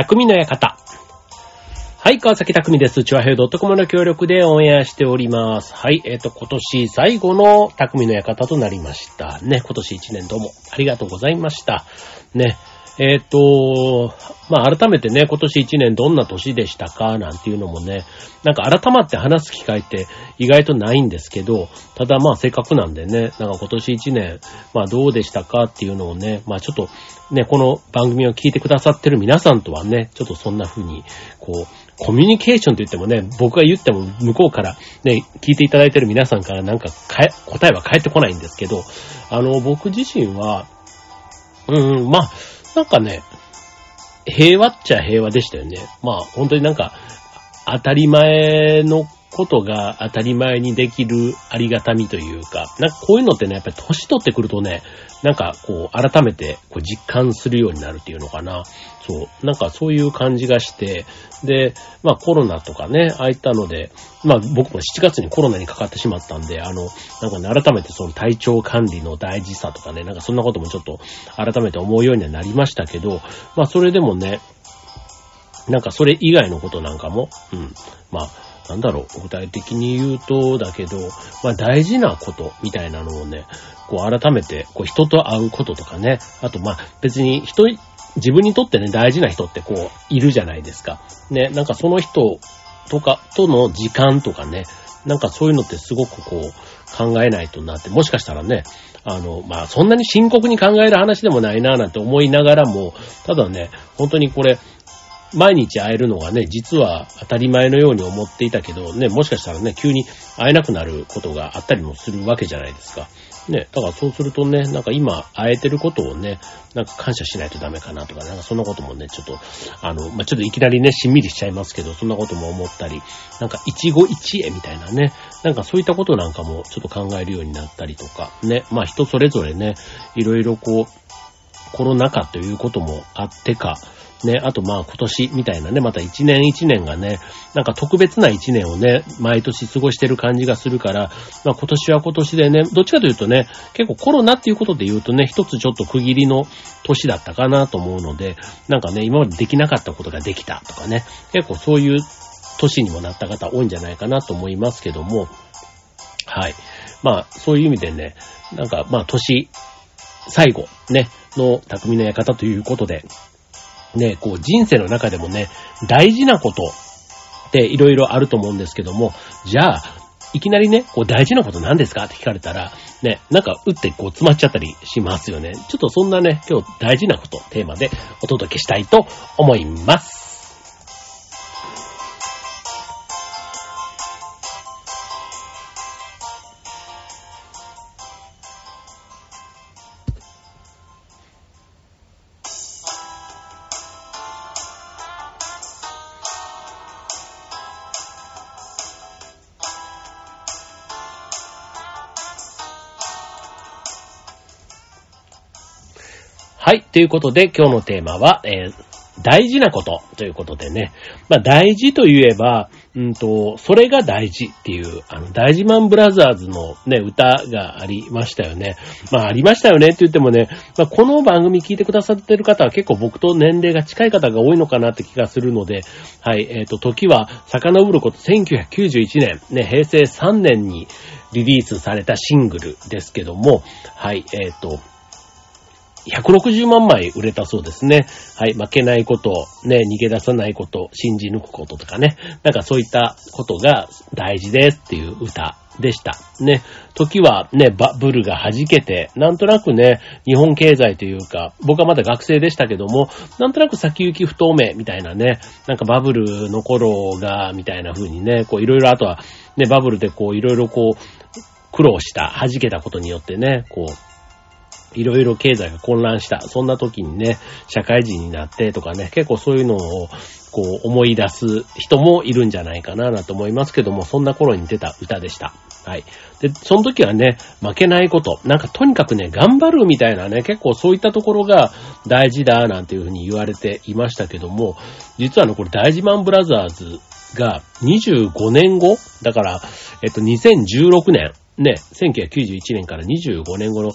匠の館。はい、川崎匠です。チュアヘイドットコムの協力でオンエアしております。はい、えっ、と、今年最後の匠の館となりました。ね、今年1年どうもありがとうございました。ね、えっ、と、まあ、改めてね、今年1年どんな年でしたか？なんていうのもね、なんか改まって話す機会って意外とないんですけど、ただまあせっかくなんでね、なんか今年1年、まあどうでしたかっていうのをね、まあちょっとね、この番組を聞いてくださってる皆さんとはね、ちょっとそんな風に、こう、コミュニケーションと言ってもね、僕が言っても向こうからね、聞いていただいてる皆さんからなんかかえ答えは返ってこないんですけど、あの、僕自身は、うん、まあ、なんかね、平和っちゃ平和でしたよね。まあ、本当になんか、当たり前のことが当たり前にできるありがたみというか、なんかこういうのってね、やっぱり年取ってくるとね、なんかこう、改めてこう実感するようになるっていうのかな。そう。なんかそういう感じがして、で、まあコロナとかね、ああいったので、まあ僕も7月にコロナにかかってしまったんで、あの、なんかね、改めてその体調管理の大事さとかね、なんかそんなこともちょっと改めて思うようにはなりましたけど、まあそれでもね、なんかそれ以外のことなんかも、うん。まあ、なんだろう、具体的に言うとだけど、まあ大事なことみたいなのをね、こう改めて、こう人と会うこととかね、あとまあ別に人、自分にとってね、大事な人ってこう、いるじゃないですか。ね、なんかその人とか、との時間とかね、なんかそういうのってすごくこう、考えないとなって、もしかしたらね、あの、まあ、そんなに深刻に考える話でもないなぁなんて思いながらも、ただね、本当にこれ、毎日会えるのがね、実は当たり前のように思っていたけど、ね、もしかしたらね、急に会えなくなることがあったりもするわけじゃないですか。ね、だからそうするとね、なんか今会えてることをね、なんか感謝しないとダメかなとか、なんかそんなこともね、ちょっと、あの、まあ、ちょっといきなりね、しんみりしちゃいますけど、そんなことも思ったり、なんか一期一会みたいなね、なんかそういったことなんかもちょっと考えるようになったりとか、ね、まあ人それぞれね、いろいろこう、コロナ禍ということもあってか、ね、あとまあ今年みたいなね、また一年一年がね、なんか特別な一年をね、毎年過ごしてる感じがするから、まあ今年は今年でね、どっちかというとね、結構コロナっていうことで言うとね、一つちょっと区切りの年だったかなと思うので、なんかね、今までできなかったことができたとかね、結構そういう年にもなった方多いんじゃないかなと思いますけども、はい。まあそういう意味でね、なんかまあ年、最後ね、の匠の館ということで、ね、こう人生の中でもね、大事なことっていろいろあると思うんですけども、じゃあ、いきなりね、こう大事なこと何ですか？って聞かれたら、ね、なんか打ってこう詰まっちゃったりしますよね。ちょっとそんなね、今日大事なことテーマでお届けしたいと思います。はい。ということで、今日のテーマは、えー大事なことということでね。まあ、大事と言えば、うんと、それが大事っていう、あの、大事マンブラザーズのね、歌がありましたよね。まあ、ありましたよねって言ってもね、まあ、この番組聞いてくださってる方は結構僕と年齢が近い方が多いのかなって気がするので、はい、えっ、と、時は遡ること1991年、ね、平成3年にリリースされたシングルですけども、はい、えっ、と、160万枚売れたそうですね。はい、負けないこと、ね、逃げ出さないこと、信じ抜くこととかね。なんかそういったことが大事ですっていう歌でした。ね、時はね、バブルが弾けて、なんとなくね、日本経済というか、僕はまだ学生でしたけども、なんとなく先行き不透明みたいなね、なんかバブルの頃が、みたいな風にね、こういろいろあとは、ね、バブルでこういろいろこう、苦労した、弾けたことによってね、こう、いろいろ経済が混乱した。そんな時にね、社会人になってとかね、結構そういうのを、こう思い出す人もいるんじゃないかななと思いますけども、そんな頃に出た歌でした。はい。で、その時はね、負けないこと。なんかとにかくね、頑張るみたいなね、結構そういったところが大事だなんていうふうに言われていましたけども、実はね、これ大事マンブラザーズが25年後だから、えっと、2016年、ね、1991年から25年後の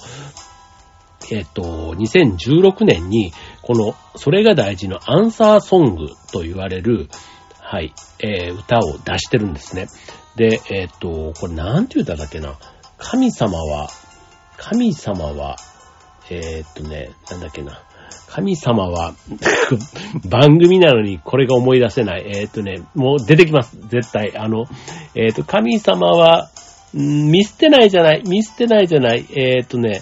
えっ、と、2016年に、この、それが大事のアンサーソングと言われる、はい、えー、歌を出してるんですね。で、えっ、と、これなんて言う歌だっけな。神様は、神様は、えっ、とね、なんだっけな。神様は 番組なのにこれが思い出せない。えっ、とね、もう出てきます。絶対。あの、えっ、と、神様は、ん見捨てないじゃない。見捨てないじゃない。えっ、とね、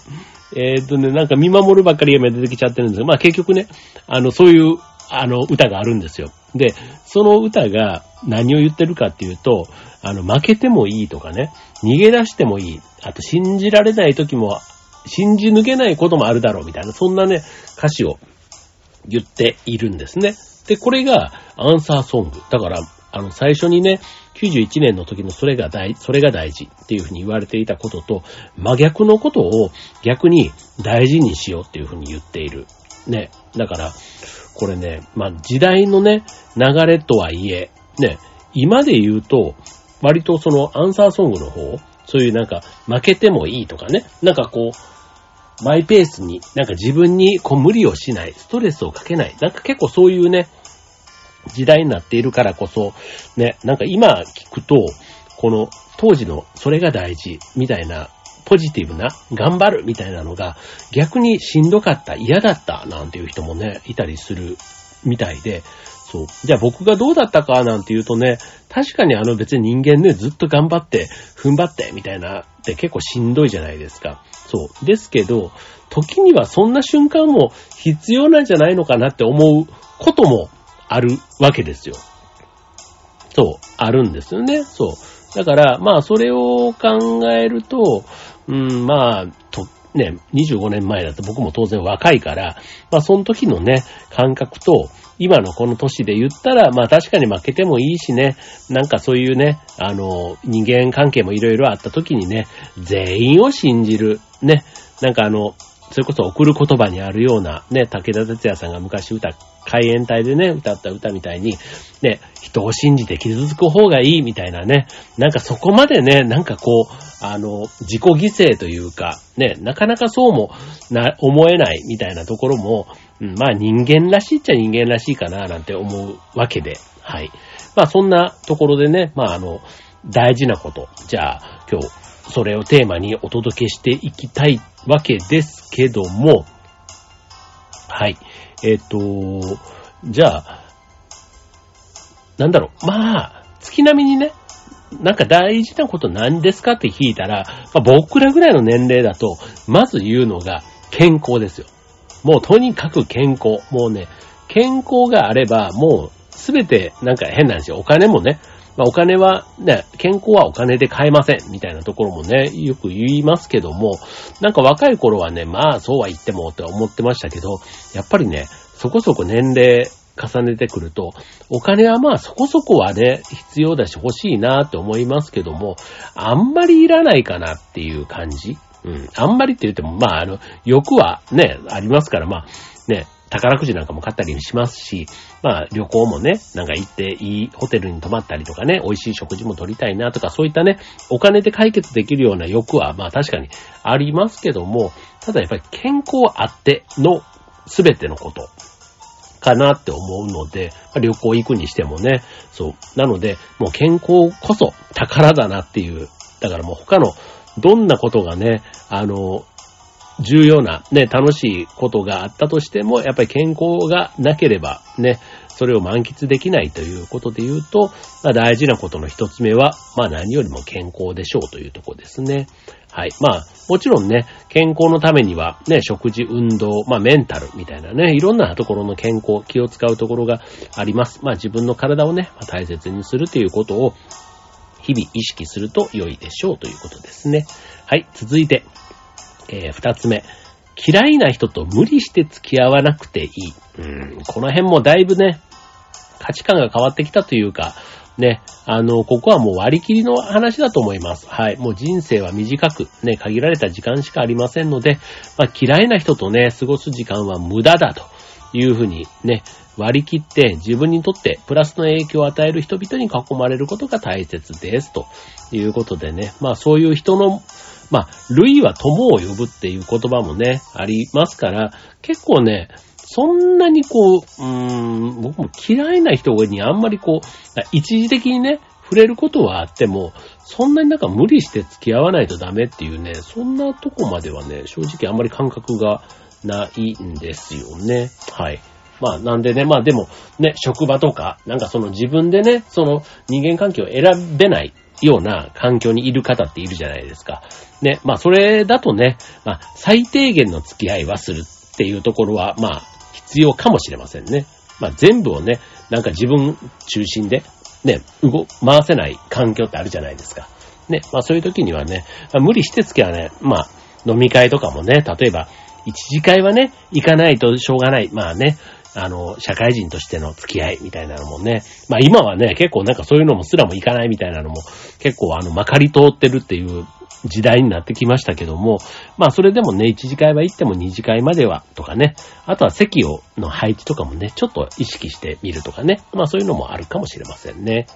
えっ、とね、なんか見守るばっかり今出てきちゃってるんですよ。まあ結局ね、あの、そういう、あの、歌があるんですよ。で、その歌が何を言ってるかっていうと、あの、負けてもいいとかね、逃げ出してもいい。あと、信じられない時も、信じ抜けないこともあるだろうみたいな、そんなね、歌詞を言っているんですね。で、これがアンサーソング。だから、あの、最初にね、91年の時のそれが大、それが大事っていうふうに言われていたことと、真逆のことを逆に大事にしようっていうふうに言っている。ね。だから、これね、まあ、時代のね、流れとはいえ、ね、今で言うと、割とそのアンサーソングの方、そういうなんか負けてもいいとかね、なんかこう、マイペースに、なんか自分にこう無理をしない、ストレスをかけない、なんか結構そういうね、時代になっているからこそ、ね、なんか今聞くと、この当時のそれが大事みたいな、ポジティブな、頑張るみたいなのが逆にしんどかった、嫌だったなんていう人もね、いたりするみたいで、そう。じゃあ僕がどうだったかなんて言うとね、確かにあの別に人間ね、ずっと頑張って、踏ん張って、みたいなって結構しんどいじゃないですか。そう。ですけど、時にはそんな瞬間も必要なんじゃないのかなって思うこともあるわけですよ。そう、あるんですよね。そう。だから、まあ、それを考えると、うん、まあ、と、ね、25年前だと僕も当然若いから、まあ、その時のね、感覚と、今のこの年で言ったら、まあ確かに負けてもいいしね、なんかそういうね、あの、人間関係もいろいろあった時にね、全員を信じる、ね、なんかあの、それこそ送る言葉にあるような、ね、武田鉄矢さんが昔歌、海援隊でね、歌った歌みたいに、ね、人を信じて傷つく方がいいみたいなね、なんかそこまでね、なんかこう、あの、自己犠牲というか、ね、なかなかそうもな、思えないみたいなところも、うん、まあ人間らしいっちゃ人間らしいかな、なんて思うわけで、はい。まあそんなところでね、まああの、大事なこと、じゃあ今日、それをテーマにお届けしていきたいわけですけども、はい。えっ、ー、と、じゃあ、なんだろう。まあ、月並みにね、なんか大事なこと何ですかって聞いたら、まあ、僕らぐらいの年齢だと、まず言うのが健康ですよ。もうとにかく健康。もうね、健康があれば、もうすべてなんか変なんですよ。お金もね、まあ、お金は、ね、健康はお金で買えません、みたいなところもね、よく言いますけども、なんか若い頃はね、まあそうは言ってもって思ってましたけど、やっぱりね、そこそこ年齢重ねてくると、お金はまあそこそこはね、必要だし欲しいなって思いますけども、あんまりいらないかなっていう感じ。うん。あんまりって言っても、まああの、欲はね、ありますから、まあ、ね、宝くじなんかも買ったりしますし、まあ旅行もね、なんか行っていいホテルに泊まったりとかね、美味しい食事も取りたいなとか、そういったね、お金で解決できるような欲は、まあ確かにありますけども、ただやっぱり健康あっての全てのことかなって思うので、旅行行くにしてもね、そう。なので、もう健康こそ宝だなっていう。だからもう他のどんなことがね、あの、重要な、ね、楽しいことがあったとしても、やっぱり健康がなければ、ね、それを満喫できないということで言うと、まあ、大事なことの一つ目は、まあ何よりも健康でしょうというところですね。はい。まあ、もちろんね、健康のためには、ね、食事、運動、まあメンタルみたいなね、いろんなところの健康、気を使うところがあります。まあ自分の体をね、大切にするということを、日々意識すると良いでしょうということですね。はい。続いて、えー、二つ目。嫌いな人と無理して付き合わなくていい。うん、この辺もだいぶね、価値観が変わってきたというか、ね、あの、ここはもう割り切りの話だと思います。はい。もう人生は短く、ね、限られた時間しかありませんので、まあ、嫌いな人とね、過ごす時間は無駄だというふうにね、割り切って自分にとってプラスの影響を与える人々に囲まれることが大切です。ということでね、まあそういう人のまあ、類は友を呼ぶっていう言葉もね、ありますから、結構ね、そんなにこう、うーん、僕も嫌いな人にあんまりこう、一時的にね、触れることはあっても、そんなになんか無理して付き合わないとダメっていうね、そんなとこまではね、正直あんまり感覚がないんですよね。はい。まあなんでね、まあでもね、職場とか、なんかその自分でね、その人間関係を選べないような環境にいる方っているじゃないですか。ね、まあそれだとね、まあ最低限の付き合いはするっていうところは、まあ必要かもしれませんね。まあ全部をね、なんか自分中心で、ね、動、回せない環境ってあるじゃないですか。ね、まあそういう時にはね、まあ、無理して付き合わね、まあ飲み会とかもね、例えば一次会はね、行かないとしょうがない。まあね、あの、社会人としての付き合いみたいなのもね、まあ今はね、結構なんかそういうのもすらも行かないみたいなのも結構あの、まかり通ってるっていう時代になってきましたけども、まあそれでもね、一次会は行っても二次会まではとかね、あとは席を、の配置とかもね、ちょっと意識してみるとかね、まあそういうのもあるかもしれませんね。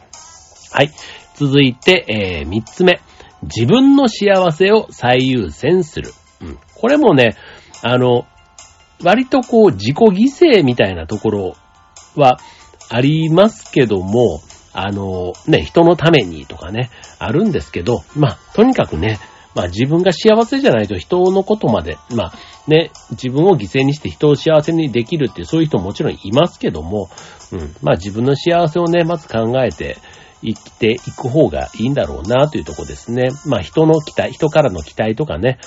はい。続いて、えー、三つ目。自分の幸せを最優先する。うん。これもね、あの、割とこう自己犠牲みたいなところはありますけども、あの、ね、人のためにとかね、あるんですけど、まあ、とにかくね、まあ自分が幸せじゃないと人のことまで、まあね、自分を犠牲にして人を幸せにできるっていうそういう人ももちろんいますけども、うん、まあ自分の幸せをね、まず考えて生きていく方がいいんだろうなというとこですね。まあ人の期待、人からの期待とかね、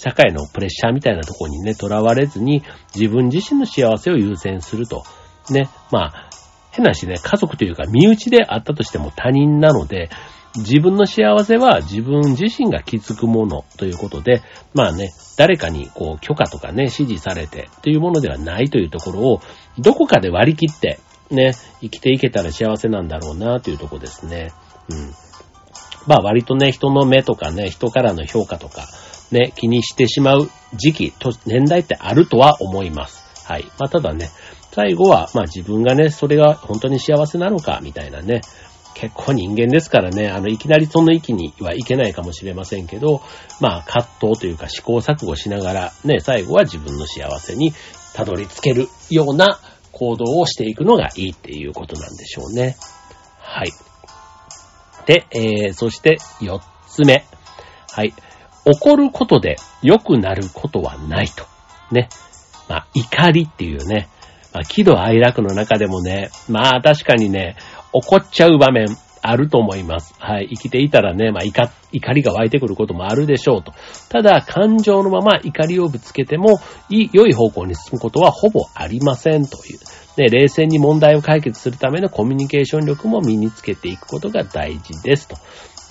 社会のプレッシャーみたいなところにね、囚われずに、自分自身の幸せを優先すると。ね、まあ、変な話ね、家族というか身内であったとしても他人なので、自分の幸せは自分自身が気づくものということで、まあね、誰かにこう許可とかね、指示されてというものではないというところを、どこかで割り切って、ね、生きていけたら幸せなんだろうなというところですね。うん。まあ割とね、人の目とかね、人からの評価とか、ね、気にしてしまう時期、と、年代ってあるとは思います。はい。まあ、ただね、最後は、まあ自分がね、それが本当に幸せなのか、みたいなね、結構人間ですからね、あの、いきなりその域にはいけないかもしれませんけど、まあ、葛藤というか試行錯誤しながら、ね、最後は自分の幸せにたどり着けるような行動をしていくのがいいっていうことなんでしょうね。はい。で、えー、そして4つ目。はい。怒ることで良くなることはないと。ね。まあ、怒りっていうね。まあ、喜怒哀楽の中でもね、まあ確かにね、怒っちゃう場面あると思います。はい。生きていたらね、まあ怒、怒りが湧いてくることもあるでしょうと。ただ、感情のまま怒りをぶつけても、い、良い方向に進むことはほぼありませんという。で、冷静に問題を解決するためのコミュニケーション力も身につけていくことが大事ですと。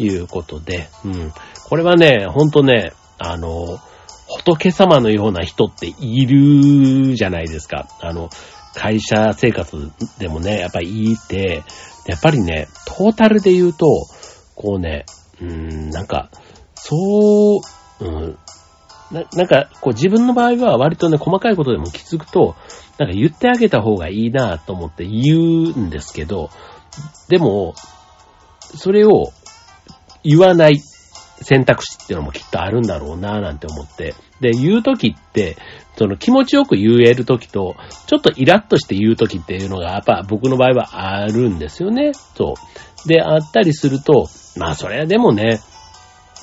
いうことで、うん。これはね、ほんとね、あの、仏様のような人っているじゃないですか。あの、会社生活でもね、やっぱりいて、やっぱりね、トータルで言うと、こうね、うーん、なんか、そう、うん、ななんか、こう自分の場合は割とね、細かいことでも気づくと、なんか言ってあげた方がいいなと思って言うんですけど、でも、それを言わない選択肢っていうのもきっとあるんだろうななんて思って。で、言うときって、その気持ちよく言えるときと、ちょっとイラッとして言うときっていうのが、やっぱ僕の場合はあるんですよね。そう。で、あったりすると、まあそれはでもね、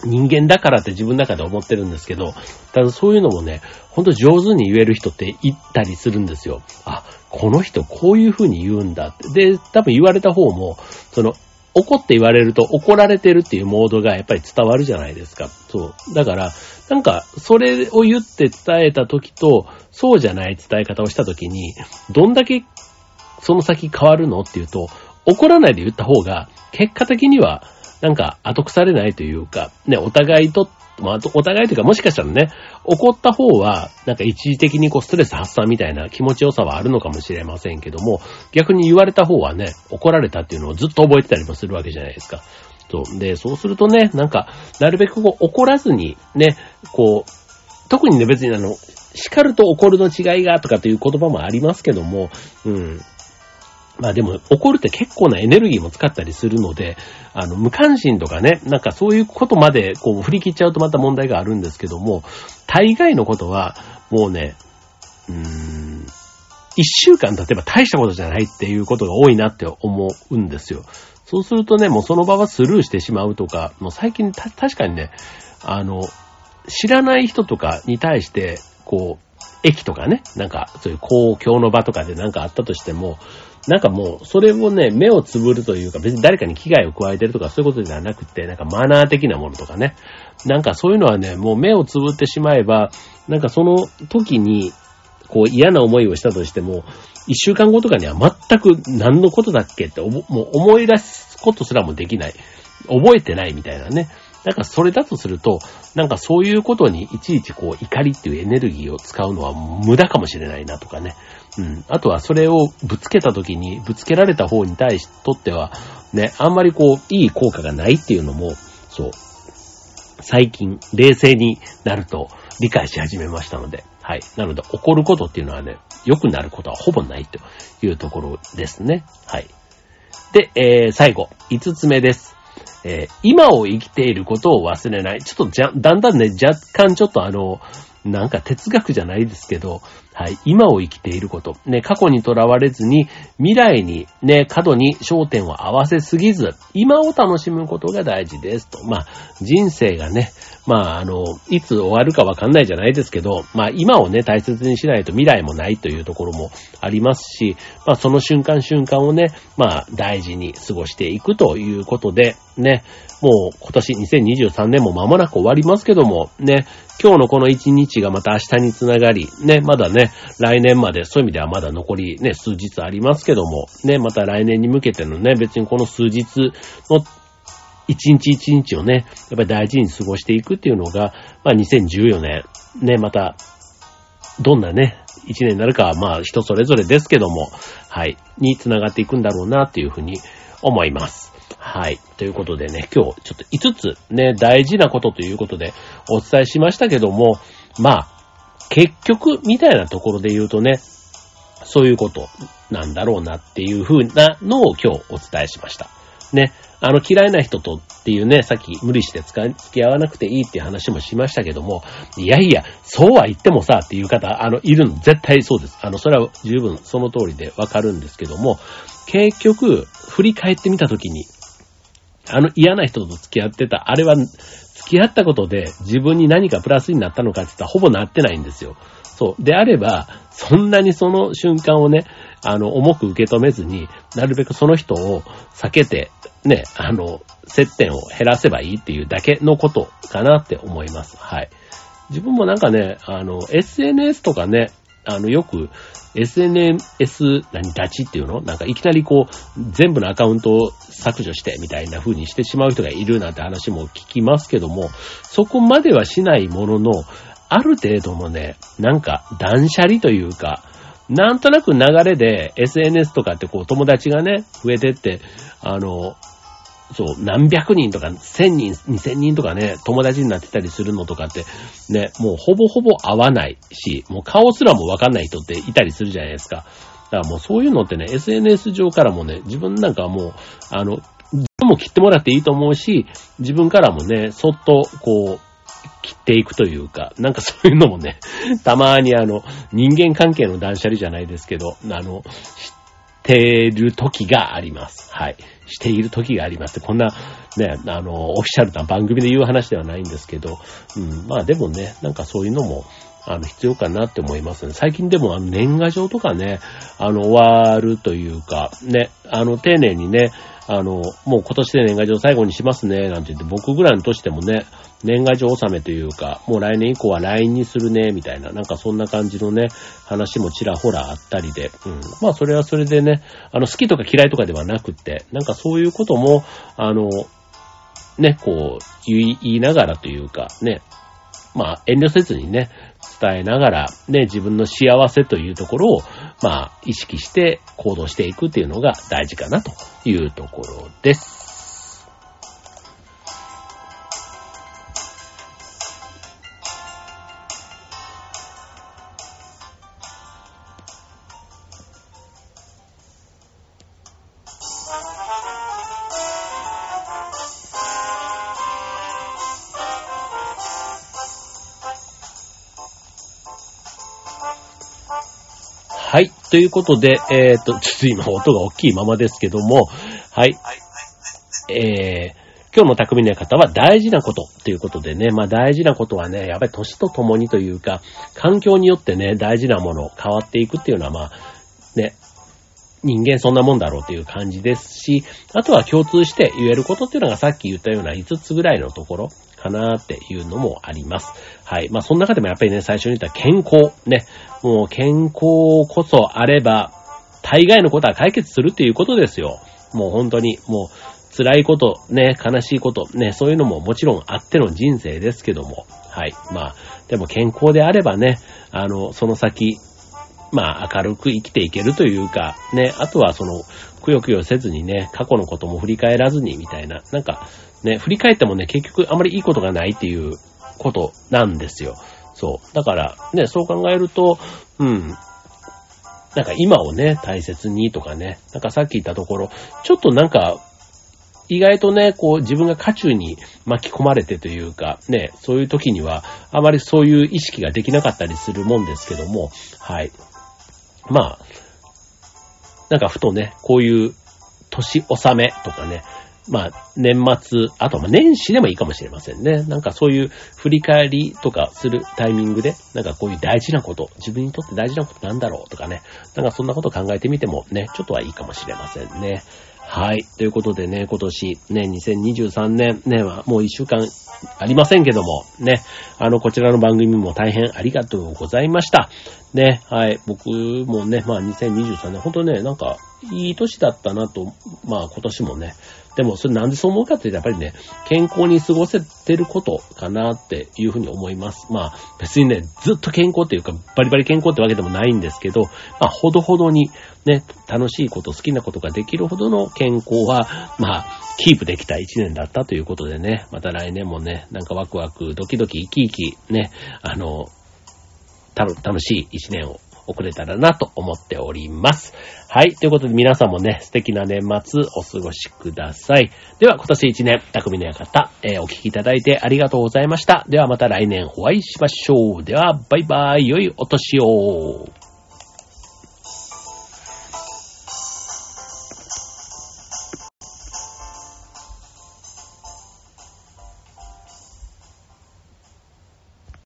人間だからって自分の中で思ってるんですけど、ただそういうのもね、ほんと上手に言える人って言ったりするんですよ。あ、この人こういう風に言うんだって。で、多分言われた方も、その、怒って言われると怒られてるっていうモードがやっぱり伝わるじゃないですか。そう。だから、なんか、それを言って伝えた時と、そうじゃない伝え方をした時に、どんだけその先変わるのっていうと、怒らないで言った方が、結果的には、なんか後腐れないというか、ね、お互いとまあ、お互いというか、もしかしたらね、怒った方は、なんか一時的にこうストレス発散みたいな気持ちよさはあるのかもしれませんけども、逆に言われた方はね、怒られたっていうのをずっと覚えてたりもするわけじゃないですか。そう。で、そうするとね、なんか、なるべくこう怒らずに、ね、こう、特にね、別にあの、叱ると怒るの違いがとかという言葉もありますけども、うん。まあでも怒るって結構なエネルギーも使ったりするので、あの、無関心とかね、なんかそういうことまでこう振り切っちゃうとまた問題があるんですけども、大概のことはもうね、うーん、一週間経てば大したことじゃないっていうことが多いなって思うんですよ。そうするとね、もうその場はスルーしてしまうとか、もう最近た、確かにね、あの、知らない人とかに対して、こう、駅とかね、なんかそういう公共の場とかでなんかあったとしても、なんかもう、それをね、目をつぶるというか、別に誰かに危害を加えてるとかそういうことではなくて、なんかマナー的なものとかね。なんかそういうのはね、もう目をつぶってしまえば、なんかその時に、こう嫌な思いをしたとしても、一週間後とかには全く何のことだっけってもう思い出すことすらもできない。覚えてないみたいなね。なんかそれだとすると、なんかそういうことにいちいちこう怒りっていうエネルギーを使うのは無駄かもしれないなとかね。うん。あとはそれをぶつけた時に、ぶつけられた方に対しとっては、ね、あんまりこう、いい効果がないっていうのも、そう、最近、冷静になると理解し始めましたので、はい。なので、怒ることっていうのはね、良くなることはほぼないというところですね。はい。で、えー、最後、五つ目です。えー、今を生きていることを忘れない。ちょっとじゃ、だんだんね、若干ちょっとあの、なんか哲学じゃないですけど、はい、今を生きていること。ね、過去にとらわれずに、未来にね、過度に焦点を合わせすぎず、今を楽しむことが大事ですと。まあ、人生がね、まあ、あの、いつ終わるかわかんないじゃないですけど、まあ、今をね、大切にしないと未来もないというところもありますし、まあ、その瞬間瞬間をね、まあ、大事に過ごしていくということで、ね、もう今年2023年も間もなく終わりますけども、ね、今日のこの一日がまた明日につながり、ね、まだね、来年まで、そういう意味ではまだ残りね、数日ありますけども、ね、また来年に向けてのね、別にこの数日の一日一日をね、やっぱり大事に過ごしていくっていうのが、まあ2014年、ね、また、どんなね、一年になるかはまあ人それぞれですけども、はい、に繋がっていくんだろうなっていうふうに思います。はい。ということでね、今日ちょっと5つね、大事なことということでお伝えしましたけども、まあ、結局みたいなところで言うとね、そういうことなんだろうなっていう風なのを今日お伝えしました。ね。あの嫌いな人とっていうね、さっき無理して付き合わなくていいっていう話もしましたけども、いやいや、そうは言ってもさっていう方、あの、いるの、絶対そうです。あの、それは十分その通りでわかるんですけども、結局、振り返ってみたときに、あの嫌な人と付き合ってた、あれは付き合ったことで自分に何かプラスになったのかって言ったらほぼなってないんですよ。そう。であれば、そんなにその瞬間をね、あの、重く受け止めずに、なるべくその人を避けて、ね、あの、接点を減らせばいいっていうだけのことかなって思います。はい。自分もなんかね、あの、SNS とかね、あの、よく SNS 何立ちっていうの？なんかいきなりこう、全部のアカウントを削除してみたいな風にしてしまう人がいるなんて話も聞きますけども、そこまではしないものの、ある程度のね、なんか断捨離というか、なんとなく流れで SNS とかってこう友達がね、増えてって、あの、そう、何百人とか、千人、二千人とかね、友達になってたりするのとかって、ね、もうほぼほぼ会わないし、もう顔すらもわかんない人っていたりするじゃないですか。だからもうそういうのってね、SNS 上からもね、自分なんかもう、あの、も切ってもらっていいと思うし、自分からもね、そっと、こう、切っていくというか、なんかそういうのもね、たまにあの、人間関係の断捨離じゃないですけど、あの、してる時があります。はい。している時があります。こんな、ね、あの、オフィシャルな番組で言う話ではないんですけど、うん、まあでもね、なんかそういうのも、あの、必要かなって思いますね。最近でもあの、年賀状とかね、あの、終わるというか、ね、あの、丁寧にね、あの、もう今年で年賀状最後にしますね、なんて言って、僕ぐらいの年でもね、年賀状納めというか、もう来年以降は LINE にするね、みたいな、なんかそんな感じのね、話もちらほらあったりで、うん。まあそれはそれでね、あの、好きとか嫌いとかではなくって、なんかそういうことも、あの、ね、こう、言いながらというか、ね、まあ遠慮せずにね、伝えながら、ね、自分の幸せというところを、まあ意識して行動していくっていうのが大事かなというところです。ということで、えっ、と、ちょっと今音が大きいままですけども、はい。えー、今日の匠の方は大事なことということでね、まあ大事なことはね、やっぱり年とともにというか、環境によってね、大事なもの変わっていくっていうのはまあ、ね、人間そんなもんだろうっていう感じですし、あとは共通して言えることっていうのがさっき言ったような5つぐらいのところかなっていうのもあります。はい。まあその中でもやっぱりね、最初に言った健康。ね。もう健康こそあれば、大概のことは解決するっていうことですよ。もう本当に、もう辛いこと、ね、悲しいこと、ね、そういうのももちろんあっての人生ですけども、はい。まあ、でも健康であればね、あの、その先、まあ、明るく生きていけるというか、ね、あとはその、くよくよせずにね、過去のことも振り返らずにみたいな、なんか、ね、振り返ってもね、結局あまりいいことがないっていうことなんですよ。そう。だから、ね、そう考えると、うん、なんか今をね、大切にとかね、なんかさっき言ったところ、ちょっとなんか、意外とね、こう自分が渦中に巻き込まれてというか、ね、そういう時には、あまりそういう意識ができなかったりするもんですけども、はい。まあ、なんかふとね、こういう年納めとかね、まあ、年末、あとは年始でもいいかもしれませんね。なんかそういう振り返りとかするタイミングで、なんかこういう大事なこと、自分にとって大事なことなんだろうとかね、なんかそんなこと考えてみてもね、ちょっとはいいかもしれませんね。はい。ということでね、今年、ね、2023年、ね、はもう一週間ありませんけども、ね、あの、こちらの番組も大変ありがとうございました。ね、はい。僕もね、まあ2023年、ほんとね、なんか、いい年だったなと、まあ今年もね、でも、それなんでそう思うかって言うと、やっぱりね、健康に過ごせてることかなっていうふうに思います。まあ、別にね、ずっと健康っていうか、バリバリ健康ってわけでもないんですけど、まあ、ほどほどにね、楽しいこと、好きなことができるほどの健康は、まあ、キープできた一年だったということでね、また来年もね、なんかワクワク、ドキドキ、生き生き、ね、あの、楽しい一年を送れたらなと思っております。はい。ということで皆さんもね、素敵な年末お過ごしください。では今年一年、匠の館、えー、お聞きいただいてありがとうございました。ではまた来年お会いしましょう。では、バイバイ、良いお年を。